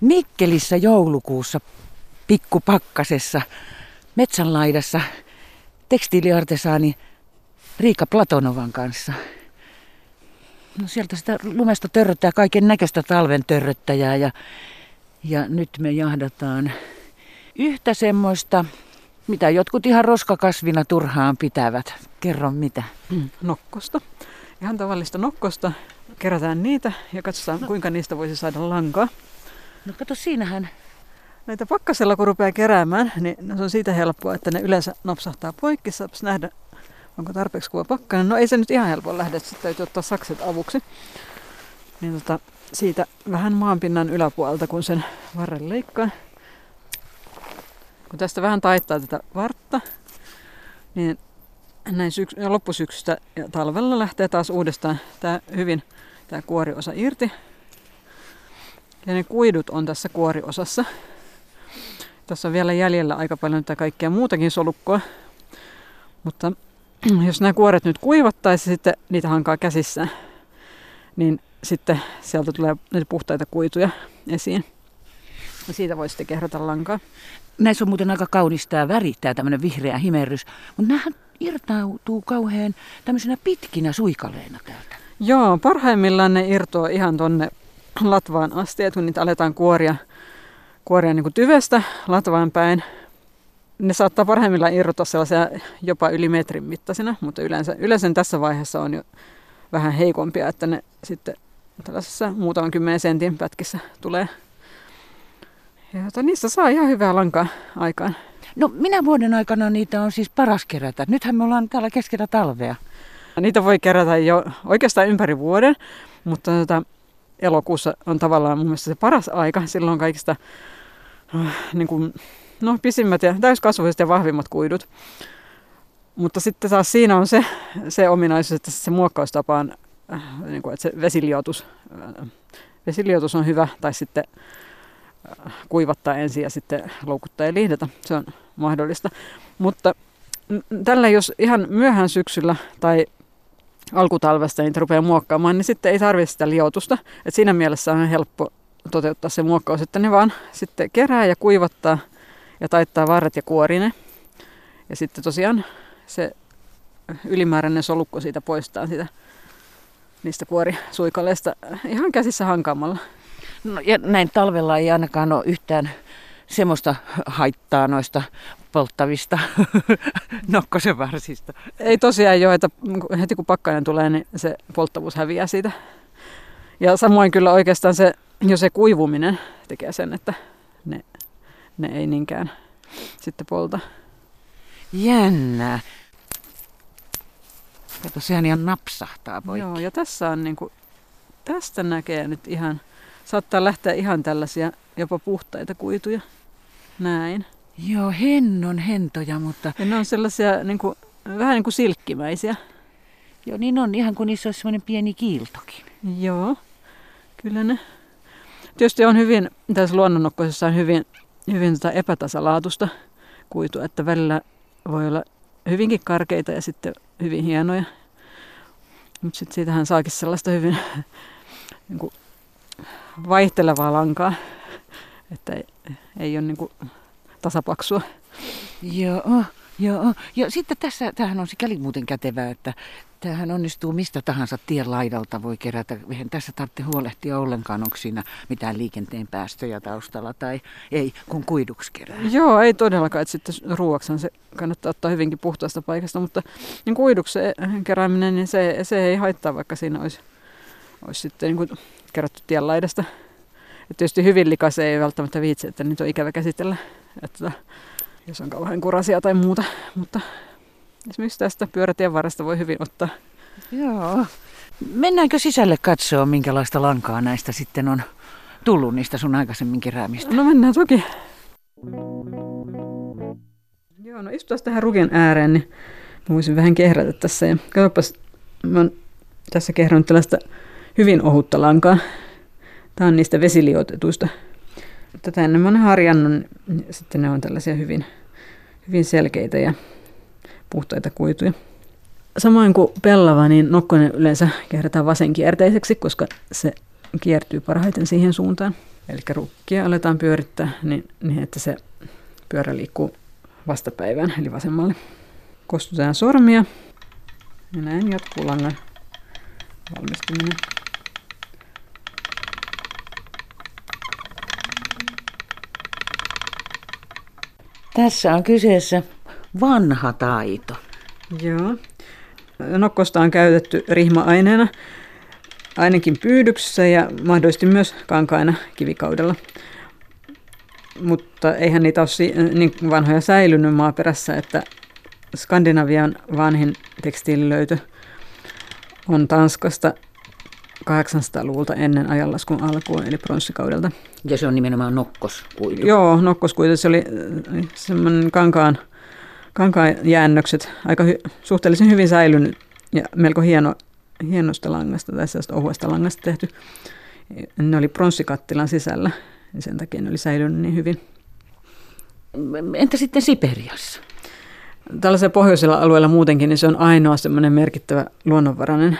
Mikkelissä joulukuussa pikkupakkasessa metsänlaidassa tekstiiliartesaani Riika Platonovan kanssa. No sieltä sitä lumesta törröttää kaiken näköistä talven törröttäjää ja, ja nyt me jahdataan yhtä semmoista, mitä jotkut ihan roskakasvina turhaan pitävät. Kerro mitä. Mm, nokkosta. Ihan tavallista nokkosta. Kerätään niitä ja katsotaan, no. kuinka niistä voisi saada lankaa. No kato, siinähän näitä pakkasella kun rupeaa keräämään, niin se on siitä helppoa, että ne yleensä napsahtaa poikki. Saapas nähdä, onko tarpeeksi kuva pakkanen. No ei se nyt ihan helppo lähde, sitten täytyy ottaa sakset avuksi. Niin tota, siitä vähän maanpinnan yläpuolelta, kun sen varren leikkaa. Kun tästä vähän taittaa tätä vartta, niin näin syks- loppusyksystä ja talvella lähtee taas uudestaan tämä hyvin tämä kuoriosa irti. Ja ne kuidut on tässä kuoriosassa. Tässä on vielä jäljellä aika paljon tätä kaikkea muutakin solukkoa. Mutta jos nämä kuoret nyt kuivattaisiin sitten niitä hankaa käsissä, niin sitten sieltä tulee näitä puhtaita kuituja esiin. Ja siitä voi sitten kehrata lankaa. Näissä on muuten aika kaunis tämä väri, tämä tämmöinen vihreä himerrys. Mutta nämähän irtautuu kauhean tämmöisenä pitkinä suikaleina täältä. Joo, parhaimmillaan ne irtoaa ihan tonne latvaan asti, että kun niitä aletaan kuoria kuoria niin kuin tyvestä latvaan päin. Ne saattaa parhaimmillaan irrota sellaisia jopa yli metrin mittaisina, mutta yleensä, yleensä tässä vaiheessa on jo vähän heikompia, että ne sitten tällaisessa muutaman kymmenen sentin pätkissä tulee. Ja jota, niistä saa ihan hyvää lankaa aikaan. No minä vuoden aikana niitä on siis paras kerätä. Nythän me ollaan täällä keskellä talvea. Niitä voi kerätä jo oikeastaan ympäri vuoden, mutta tota, elokuussa on tavallaan mun mielestä se paras aika. Silloin kaikista äh, niin kuin, no, pisimmät ja täyskasvuiset ja vahvimmat kuidut. Mutta sitten taas siinä on se, se ominaisuus, että se muokkaustapa on, äh, niin kuin, että se vesiliotus, äh, vesiliotus on hyvä, tai sitten äh, kuivattaa ensin ja sitten loukuttaa ja lihdata. Se on mahdollista. Mutta tällä jos ihan myöhään syksyllä tai alkutalvesta niitä rupeaa muokkaamaan, niin sitten ei tarvitse sitä liotusta. Et siinä mielessä on helppo toteuttaa se muokkaus, että ne vaan sitten kerää ja kuivattaa ja taittaa varret ja kuorine. Ja sitten tosiaan se ylimääräinen solukko siitä poistaa sitä niistä kuorisuikaleista ihan käsissä hankaamalla. No, ja näin talvella ei ainakaan ole yhtään semmoista haittaa noista polttavista nokkosen varsista. Ei tosiaan jo, että heti kun pakkanen tulee, niin se polttavuus häviää siitä. Ja samoin kyllä oikeastaan se, jo se kuivuminen tekee sen, että ne, ne ei niinkään sitten polta. Jännää. Kato, sehän ihan napsahtaa poikki. Joo, ja tässä on niinku, tästä näkee nyt ihan, saattaa lähteä ihan tällaisia jopa puhtaita kuituja. Näin. Joo, hennon hentoja, mutta... Ja ne on sellaisia niin kuin, vähän niin kuin silkkimäisiä. Joo, niin on, ihan kuin niissä olisi semmoinen pieni kiiltokin. Joo, kyllä ne. Tietysti on hyvin, tässä luonnonnokkosessa on hyvin, hyvin tota epätasalaatusta kuitua, että välillä voi olla hyvinkin karkeita ja sitten hyvin hienoja. Mutta sitten siitähän saakin sellaista hyvin niin kuin vaihtelevaa lankaa, että ei, ei ole niin kuin tasapaksua. Joo, joo. Ja sitten tässä, tämähän on sikäli muuten kätevää, että tämähän onnistuu mistä tahansa tien laidalta voi kerätä. Eihän tässä tarvitse huolehtia ollenkaan, onko siinä mitään liikenteen päästöjä taustalla tai ei, kun kuiduksi kerää. Joo, ei todellakaan. Että sitten ruuaksan se kannattaa ottaa hyvinkin puhtaasta paikasta, mutta niin kuiduksi kerääminen, niin se, se ei haittaa, vaikka siinä olisi, olisi sitten niin kuin kerätty tien laidasta. Ja tietysti hyvin likas ei välttämättä viitsi, että nyt on ikävä käsitellä että jos on kauhean kurasia tai muuta. Mutta esimerkiksi tästä pyörätien varresta voi hyvin ottaa. Joo. Mennäänkö sisälle katsoa, minkälaista lankaa näistä sitten on tullut niistä sun aikaisemmin keräämistä? No mennään toki. Joo, no istutaan tähän rukin ääreen, niin mä voisin vähän kehrätä tässä. Ja katsopas, mä oon tässä kehrannut tällaista hyvin ohutta lankaa. Tämä on niistä vesilioitetuista tätä ennen mä oon harjannut, niin sitten ne on tällaisia hyvin, hyvin selkeitä ja puhtaita kuituja. Samoin kuin pellava, niin nokkonen yleensä kehrätään vasenkierteiseksi, koska se kiertyy parhaiten siihen suuntaan. Eli rukkia aletaan pyörittää niin, niin, että se pyörä liikkuu vastapäivään, eli vasemmalle. Kostutetaan sormia ja näin jatkuu langan valmistuminen. Tässä on kyseessä vanha taito. Joo. Nokkosta on käytetty rihma-aineena ainakin pyydyksessä ja mahdollisesti myös kankaina kivikaudella. Mutta eihän niitä ole niin vanhoja säilynyt maaperässä, että Skandinavian vanhin tekstiililöytö on Tanskasta 800-luvulta ennen ajanlaskun alkua, eli pronssikaudelta. Ja se on nimenomaan nokkoskuitu. Joo, nokkoskuitu. Se oli äh, semmoinen kankaan, kankaan jäännökset, aika hy, suhteellisen hyvin säilynyt ja melko hieno, hienosta langasta tai sellaista ohuesta langasta tehty. Ne oli pronssikattilan sisällä ja sen takia ne oli säilynyt niin hyvin. Entä sitten Siperiassa? Tällaisella pohjoisella alueella muutenkin niin se on ainoa semmoinen merkittävä luonnonvarainen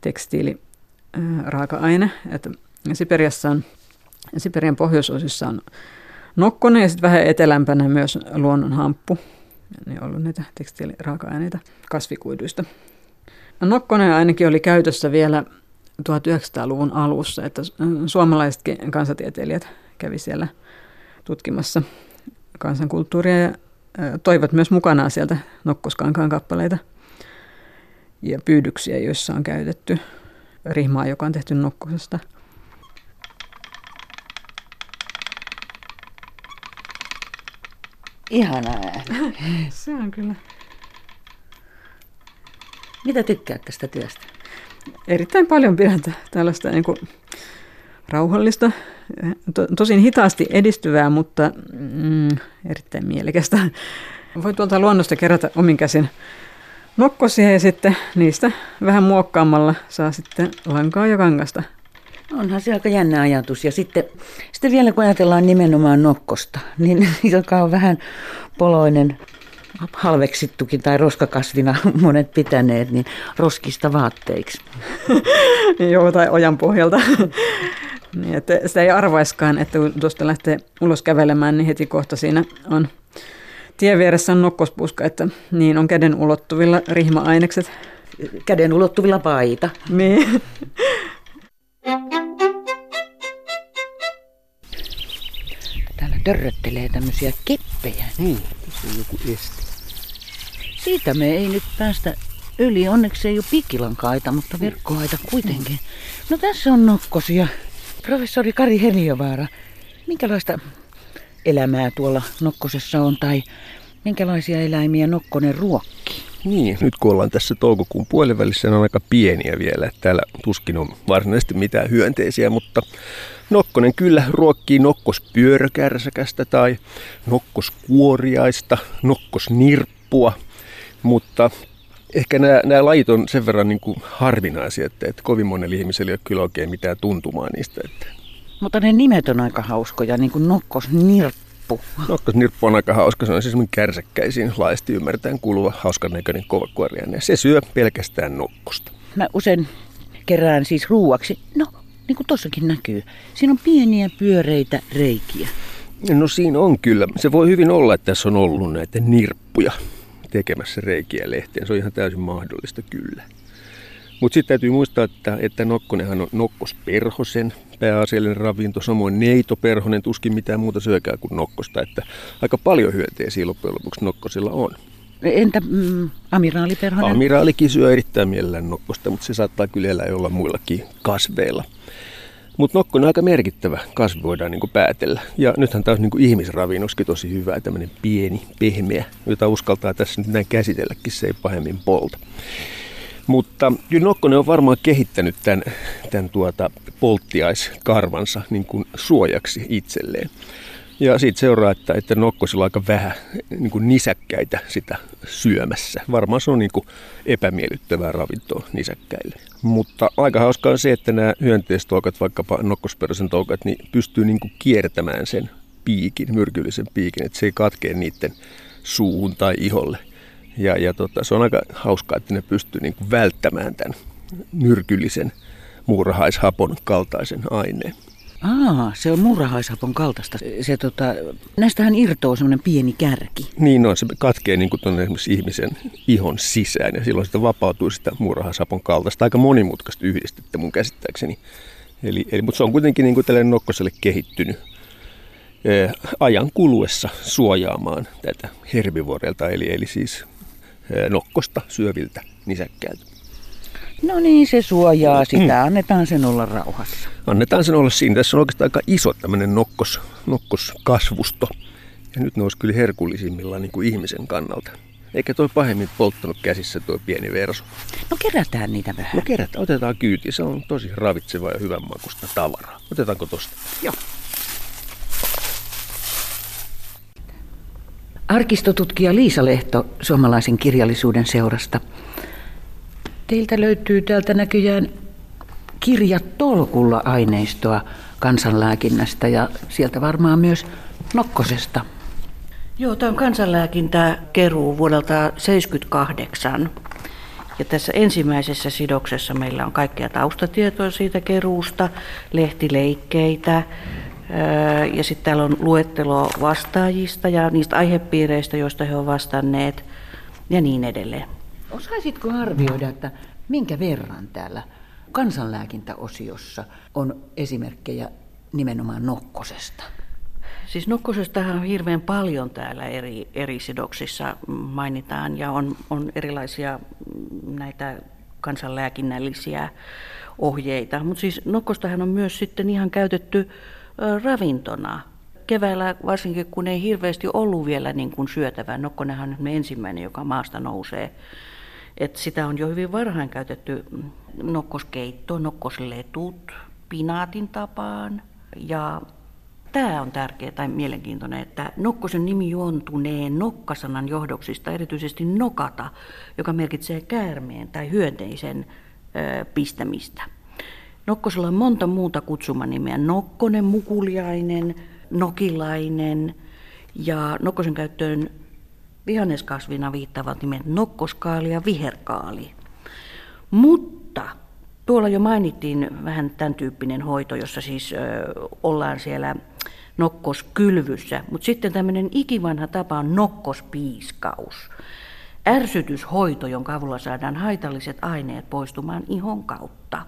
tekstiili raaka-aine. Että Siperiassa on, Siperian pohjoisosissa on nokkonen ja sitten vähän etelämpänä myös luonnonhamppu. Ne on ollut näitä tekstiiliraaka-aineita kasvikuiduista. Nokkonen ainakin oli käytössä vielä 1900-luvun alussa, että suomalaisetkin kansatieteilijät kävi siellä tutkimassa kansankulttuuria ja toivat myös mukanaan sieltä nokkoskankaan kappaleita ja pyydyksiä, joissa on käytetty rihmaa, joka on tehty nokkosesta. Ihana ääni. Se on kyllä. Mitä tykkäät tästä työstä? Erittäin paljon pidän tällaista niin kuin rauhallista, to, tosin hitaasti edistyvää, mutta mm, erittäin mielekästä. Voi tuolta luonnosta kerätä omin käsin nokkosia ja sitten niistä vähän muokkaamalla saa sitten lankaa ja kangasta. Onhan se aika jännä ajatus. Ja sitten, sitten vielä kun ajatellaan nimenomaan nokkosta, niin joka on vähän poloinen, halveksittukin tai roskakasvina monet pitäneet, niin roskista vaatteiksi. Joo, tai ojan pohjalta. niin, että sitä ei arvaiskaan, että kun tuosta lähtee ulos kävelemään, niin heti kohta siinä on Tien vieressä on nokkospuska, että niin on käden ulottuvilla rihma-ainekset. Käden ulottuvilla paita. Niin. Törröttelee tämmöisiä keppejä. Niin, tässä on joku este. Siitä me ei nyt päästä yli. Onneksi ei ole pikilankaita, mutta verkkoaita kuitenkin. No tässä on nokkosia. Professori Kari Heliövaara, minkälaista elämää tuolla nokkosessa on tai minkälaisia eläimiä nokkonen ruokki? Niin, nyt kun ollaan tässä toukokuun puolivälissä, ne on aika pieniä vielä. Täällä tuskin on varsinaisesti mitään hyönteisiä, mutta nokkonen kyllä ruokkii nokkospyörökärsäkästä tai nokkoskuoriaista, nokkosnirppua, mutta ehkä nämä, nämä lajit on sen verran niin kuin harvinaisia, että, että kovin monella ihmisellä ei ole kyllä oikein mitään tuntumaa niistä. Että mutta ne nimet on aika hauskoja, niin kuin nokkosnirppu. Nokkosnirppu on aika hauska, se on siis kärsäkkäisiin laajasti ymmärtäen kuuluva hauskan näköinen kovakuoriainen. Se syö pelkästään nokkosta. Mä usein kerään siis ruuaksi, no niin kuin tossakin näkyy, siinä on pieniä pyöreitä reikiä. No siinä on kyllä. Se voi hyvin olla, että tässä on ollut näitä nirppuja tekemässä reikiä lehteen. Se on ihan täysin mahdollista kyllä. Mutta sitten täytyy muistaa, että, että nokkonenhan on nokkosperhosen pääasiallinen ravinto, samoin neitoperhonen tuskin mitään muuta syökää kuin nokkosta, että aika paljon hyönteisiä loppujen lopuksi nokkosilla on. Entä mm, amiraaliperhonen? Amiraalikin syö erittäin mielellään nokkosta, mutta se saattaa kyllä elää olla muillakin kasveilla. Mutta nokko on aika merkittävä kasvi, voidaan niin päätellä. Ja nythän tämä on niin ihmisravinnoskin tosi hyvä, tämmöinen pieni, pehmeä, jota uskaltaa tässä nyt näin käsitelläkin, se ei pahemmin polta. Mutta kyllä Nokkonen on varmaan kehittänyt tämän, tämän tuota polttiaiskarvansa niin kuin suojaksi itselleen. Ja siitä seuraa, että, että nokkosilla on aika vähän niin kuin nisäkkäitä sitä syömässä. Varmaan se on niin kuin epämiellyttävää ravintoa nisäkkäille. Mutta aika hauskaa on se, että nämä hyönteistoukat, vaikkapa nokkosperäisen toukat, niin pystyy niin kuin kiertämään sen piikin, myrkyllisen piikin, että se ei katkee niiden suuhun tai iholle. Ja, ja tota, se on aika hauskaa, että ne pystyy niin kuin välttämään tämän myrkyllisen muurahaishapon kaltaisen aineen. Aa, se on muurahaishapon kaltaista. Se, tota, näistähän irtoaa semmoinen pieni kärki. Niin on, se katkee niin kuin esimerkiksi ihmisen ihon sisään ja silloin sitä vapautuu sitä muurahaishapon kaltaista. Aika monimutkaista yhdistettä mun käsittääkseni. Eli, eli, mutta se on kuitenkin niin kuin tälle nokkoselle kehittynyt ää, ajan kuluessa suojaamaan tätä herbivoreilta, eli, eli siis nokkosta syöviltä nisäkkäiltä. No niin, se suojaa sitä. Annetaan sen olla rauhassa. Annetaan sen olla siinä. Tässä on oikeastaan aika iso tämmöinen nokkos, nokkoskasvusto. Ja nyt ne olisi kyllä herkullisimmillaan niin kuin ihmisen kannalta. Eikä toi pahemmin polttanut käsissä tuo pieni verso. No kerätään niitä vähän. No kerätään, otetaan kyyti. Se on tosi ravitseva ja hyvän makusta tavaraa. Otetaanko tosta? Joo. Arkistotutkija Liisa Lehto suomalaisen kirjallisuuden seurasta. Teiltä löytyy täältä näköjään kirjatolkulla aineistoa kansanlääkinnästä ja sieltä varmaan myös nokkosesta. Joo, tämä on kansanlääkintä keruu vuodelta 1978. Ja tässä ensimmäisessä sidoksessa meillä on kaikkea taustatietoa siitä keruusta, lehtileikkeitä, ja sitten täällä on luettelo vastaajista ja niistä aihepiireistä, joista he ovat vastanneet ja niin edelleen. Osaisitko arvioida, että minkä verran täällä kansanlääkintäosiossa on esimerkkejä nimenomaan nokkosesta? Siis nokkosestahan on hirveän paljon täällä eri, eri sidoksissa mainitaan ja on, on erilaisia näitä kansanlääkinnällisiä ohjeita. Mutta siis nokkostahan on myös sitten ihan käytetty ravintona. Keväällä varsinkin, kun ei hirveästi ollut vielä niin kuin syötävää. Nokkonenhan on ensimmäinen, joka maasta nousee et sitä on jo hyvin varhain käytetty nokkoskeitto, nokkosletut, pinaatin tapaan. Ja tämä on tärkeä tai mielenkiintoinen, että nokkosen nimi juontunee nokkasanan johdoksista, erityisesti nokata, joka merkitsee käärmeen tai hyönteisen pistämistä. Nokkosella on monta muuta kutsumanimeä. Nokkonen, mukuliainen, nokilainen ja nokkosen käyttöön vihanneskasvina viittaavat nimet nokkoskaali ja viherkaali. Mutta tuolla jo mainittiin vähän tämän tyyppinen hoito, jossa siis ö, ollaan siellä nokkoskylvyssä, mutta sitten tämmöinen ikivanha tapa on nokkospiiskaus. Ärsytyshoito, jonka avulla saadaan haitalliset aineet poistumaan ihon kautta.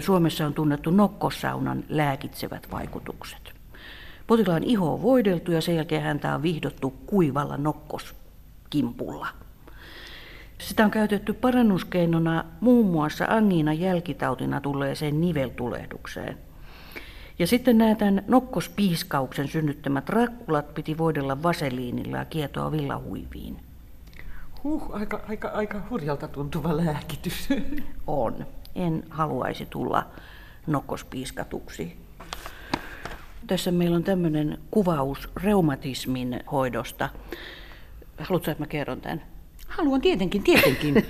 Suomessa on tunnettu nokkosaunan lääkitsevät vaikutukset. Potilaan iho on voideltu ja sen jälkeen häntä on vihdottu kuivalla nokkoskimpulla. Sitä on käytetty parannuskeinona muun muassa angiinan jälkitautina tulleeseen niveltulehdukseen. Ja sitten nämä tämän nokkospiiskauksen synnyttämät rakkulat piti voidella vaseliinilla ja kietoa villahuiviin. Huh, aika, aika, aika hurjalta tuntuva lääkitys. On. En haluaisi tulla nokkospiiskatuksi. Tässä meillä on tämmöinen kuvaus reumatismin hoidosta. Haluatko, että mä kerron tämän? Haluan tietenkin, tietenkin.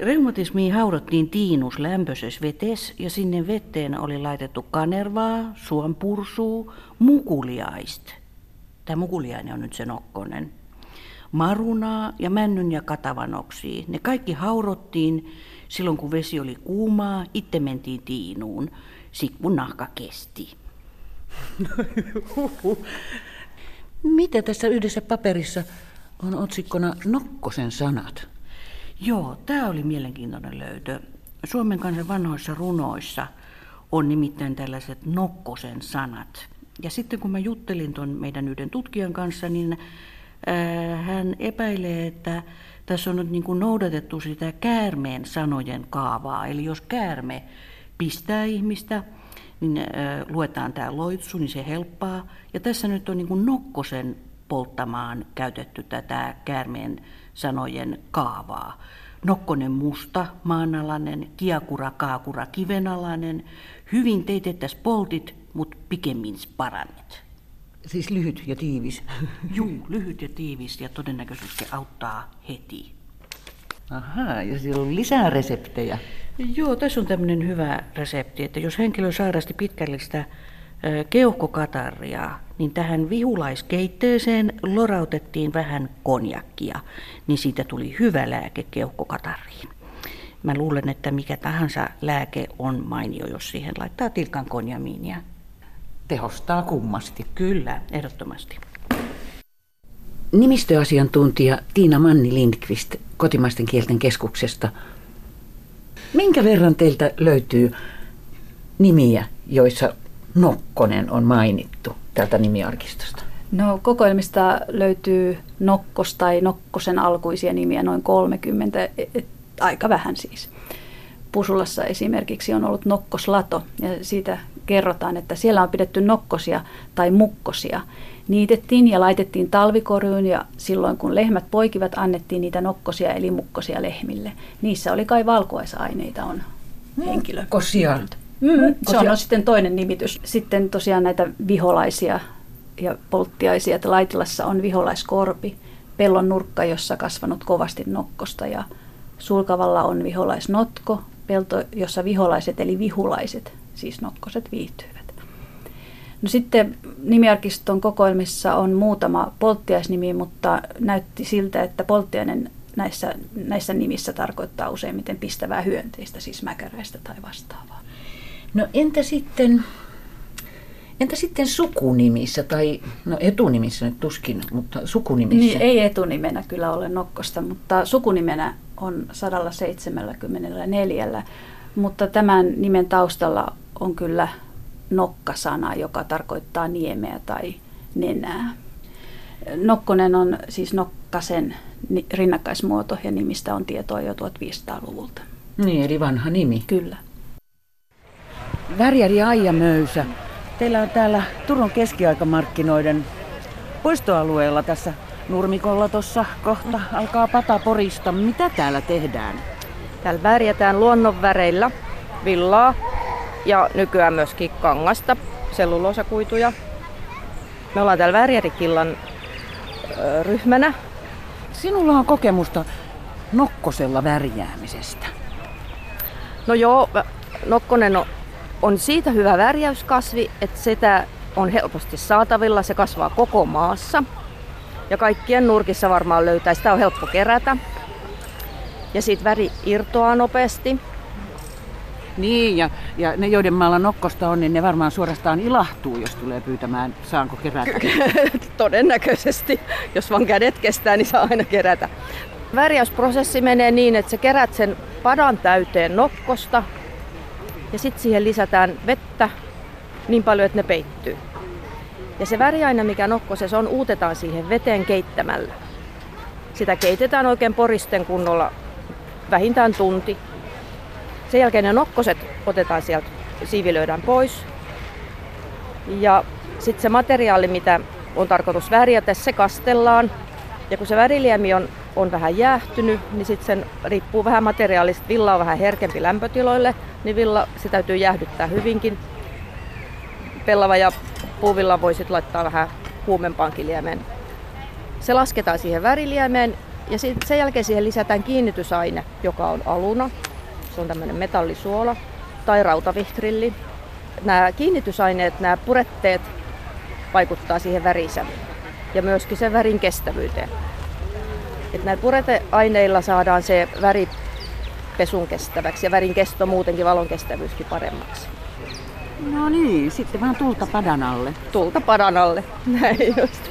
Reumatismiin haudottiin tiinus lämpöisessä vetes ja sinne veteen oli laitettu kanervaa, suonpursuu, mukuliaist. Tämä mukuliainen on nyt se nokkonen. Marunaa ja männyn ja katavanoksia. Ne kaikki haurottiin silloin, kun vesi oli kuumaa, itse mentiin tiinuun. Sikvun nahka kesti. Mitä tässä yhdessä paperissa on otsikkona Nokkosen sanat? Joo, tämä oli mielenkiintoinen löytö. Suomen kansan vanhoissa runoissa on nimittäin tällaiset Nokkosen sanat. Ja sitten kun mä juttelin tuon meidän yhden tutkijan kanssa, niin hän epäilee, että tässä on nyt niin kuin noudatettu sitä käärmeen sanojen kaavaa. Eli jos käärme pistää ihmistä, niin luetaan tämä loitsu, niin se helppaa. Ja tässä nyt on niin kuin nokkosen polttamaan käytetty tätä käärmeen sanojen kaavaa. Nokkonen musta, maanalainen, kiakura, kaakura, kivenalainen. Hyvin teit, että poltit, mutta pikemmin parannet. Siis lyhyt ja tiivis. Juu, lyhyt ja tiivis ja todennäköisesti auttaa heti. Ahaa, ja siellä on lisää reseptejä. Joo, tässä on tämmöinen hyvä resepti, että jos henkilö sairasti pitkällistä keuhkokatarria, niin tähän vihulaiskeitteeseen lorautettiin vähän konjakkia, niin siitä tuli hyvä lääke keuhkokatarriin. mä luulen, että mikä tahansa lääke on mainio, jos siihen laittaa tilkan konjamiinia. Tehostaa kummasti. Kyllä, ehdottomasti. Nimistöasiantuntija Tiina Manni Lindqvist kotimaisten kielten keskuksesta. Minkä verran teiltä löytyy nimiä, joissa Nokkonen on mainittu tältä nimiarkistosta? No kokoelmista löytyy Nokkos tai Nokkosen alkuisia nimiä noin 30, et, aika vähän siis. Pusulassa esimerkiksi on ollut Nokkoslato ja siitä kerrotaan, että siellä on pidetty nokkosia tai mukkosia. Niitettiin ja laitettiin talvikoryyn ja silloin kun lehmät poikivat, annettiin niitä nokkosia eli mukkosia lehmille. Niissä oli kai valkuaisaineita on henkilö. Mukkosia. Mm, se on sitten toinen nimitys. Sitten tosiaan näitä viholaisia ja polttiaisia, että Laitilassa on viholaiskorpi, pellon nurkka, jossa kasvanut kovasti nokkosta ja Sulkavalla on viholaisnotko, pelto, jossa viholaiset eli vihulaiset, siis nokkoset viihtyivät. No sitten nimiarkiston kokoelmissa on muutama polttiaisnimi, mutta näytti siltä, että polttiainen näissä, näissä nimissä tarkoittaa useimmiten pistävää hyönteistä, siis mäkäräistä tai vastaavaa. No entä sitten, entä sitten sukunimissä tai, no etunimissä nyt tuskin, mutta sukunimissä? Niin, ei etunimenä kyllä ole nokkosta, mutta sukunimenä on 174, mutta tämän nimen taustalla on kyllä nokkasana, joka tarkoittaa niemeä tai nenää. Nokkonen on siis nokkasen rinnakkaismuoto ja nimistä on tietoa jo 1500-luvulta. Niin, eli vanha nimi. Kyllä. Värjäri Aija Möysä, teillä on täällä Turun keskiaikamarkkinoiden poistoalueella tässä nurmikolla tuossa kohta alkaa pata porista. Mitä täällä tehdään? Täällä värjätään luonnonväreillä villaa ja nykyään myöskin kangasta, selluloosakuituja. Me ollaan täällä Värjärikillan ryhmänä. Sinulla on kokemusta nokkosella värjäämisestä. No joo, nokkonen on, on siitä hyvä värjäyskasvi, että sitä on helposti saatavilla. Se kasvaa koko maassa. Ja kaikkien nurkissa varmaan löytää. Sitä on helppo kerätä. Ja siitä väri irtoaa nopeasti. Niin, ja, ja ne, joiden maalla nokkosta on, niin ne varmaan suorastaan ilahtuu, jos tulee pyytämään, saanko kerätä. Todennäköisesti. Jos vaan kädet kestää, niin saa aina kerätä. Värjäysprosessi menee niin, että sä kerät sen padan täyteen nokkosta ja sitten siihen lisätään vettä niin paljon, että ne peittyy. Ja se väriaine, mikä nokkosessa on, uutetaan siihen veteen keittämällä. Sitä keitetään oikein poristen kunnolla vähintään tunti. Sen jälkeen ne nokkoset otetaan sieltä, siivilöidään pois. Ja sitten se materiaali, mitä on tarkoitus värjätä, se kastellaan. Ja kun se väriliemi on, on vähän jäähtynyt, niin sitten sen riippuu vähän materiaalista. Villa on vähän herkempi lämpötiloille, niin villa se täytyy jäähdyttää hyvinkin. Pellava ja puuvilla voi sitten laittaa vähän kuumempaankin liemeen. Se lasketaan siihen väriliemeen ja sen jälkeen siihen lisätään kiinnitysaine, joka on aluna. Se on tämmöinen metallisuola tai rautavihrilli. Nämä kiinnitysaineet, nämä puretteet vaikuttaa siihen värisävyyn ja myöskin sen värin kestävyyteen. Et näillä pureteaineilla saadaan se väri pesun kestäväksi ja värin kesto muutenkin valon kestävyyskin paremmaksi. No niin, sitten vaan tulta padan alle. Tulta padan alle, näin just.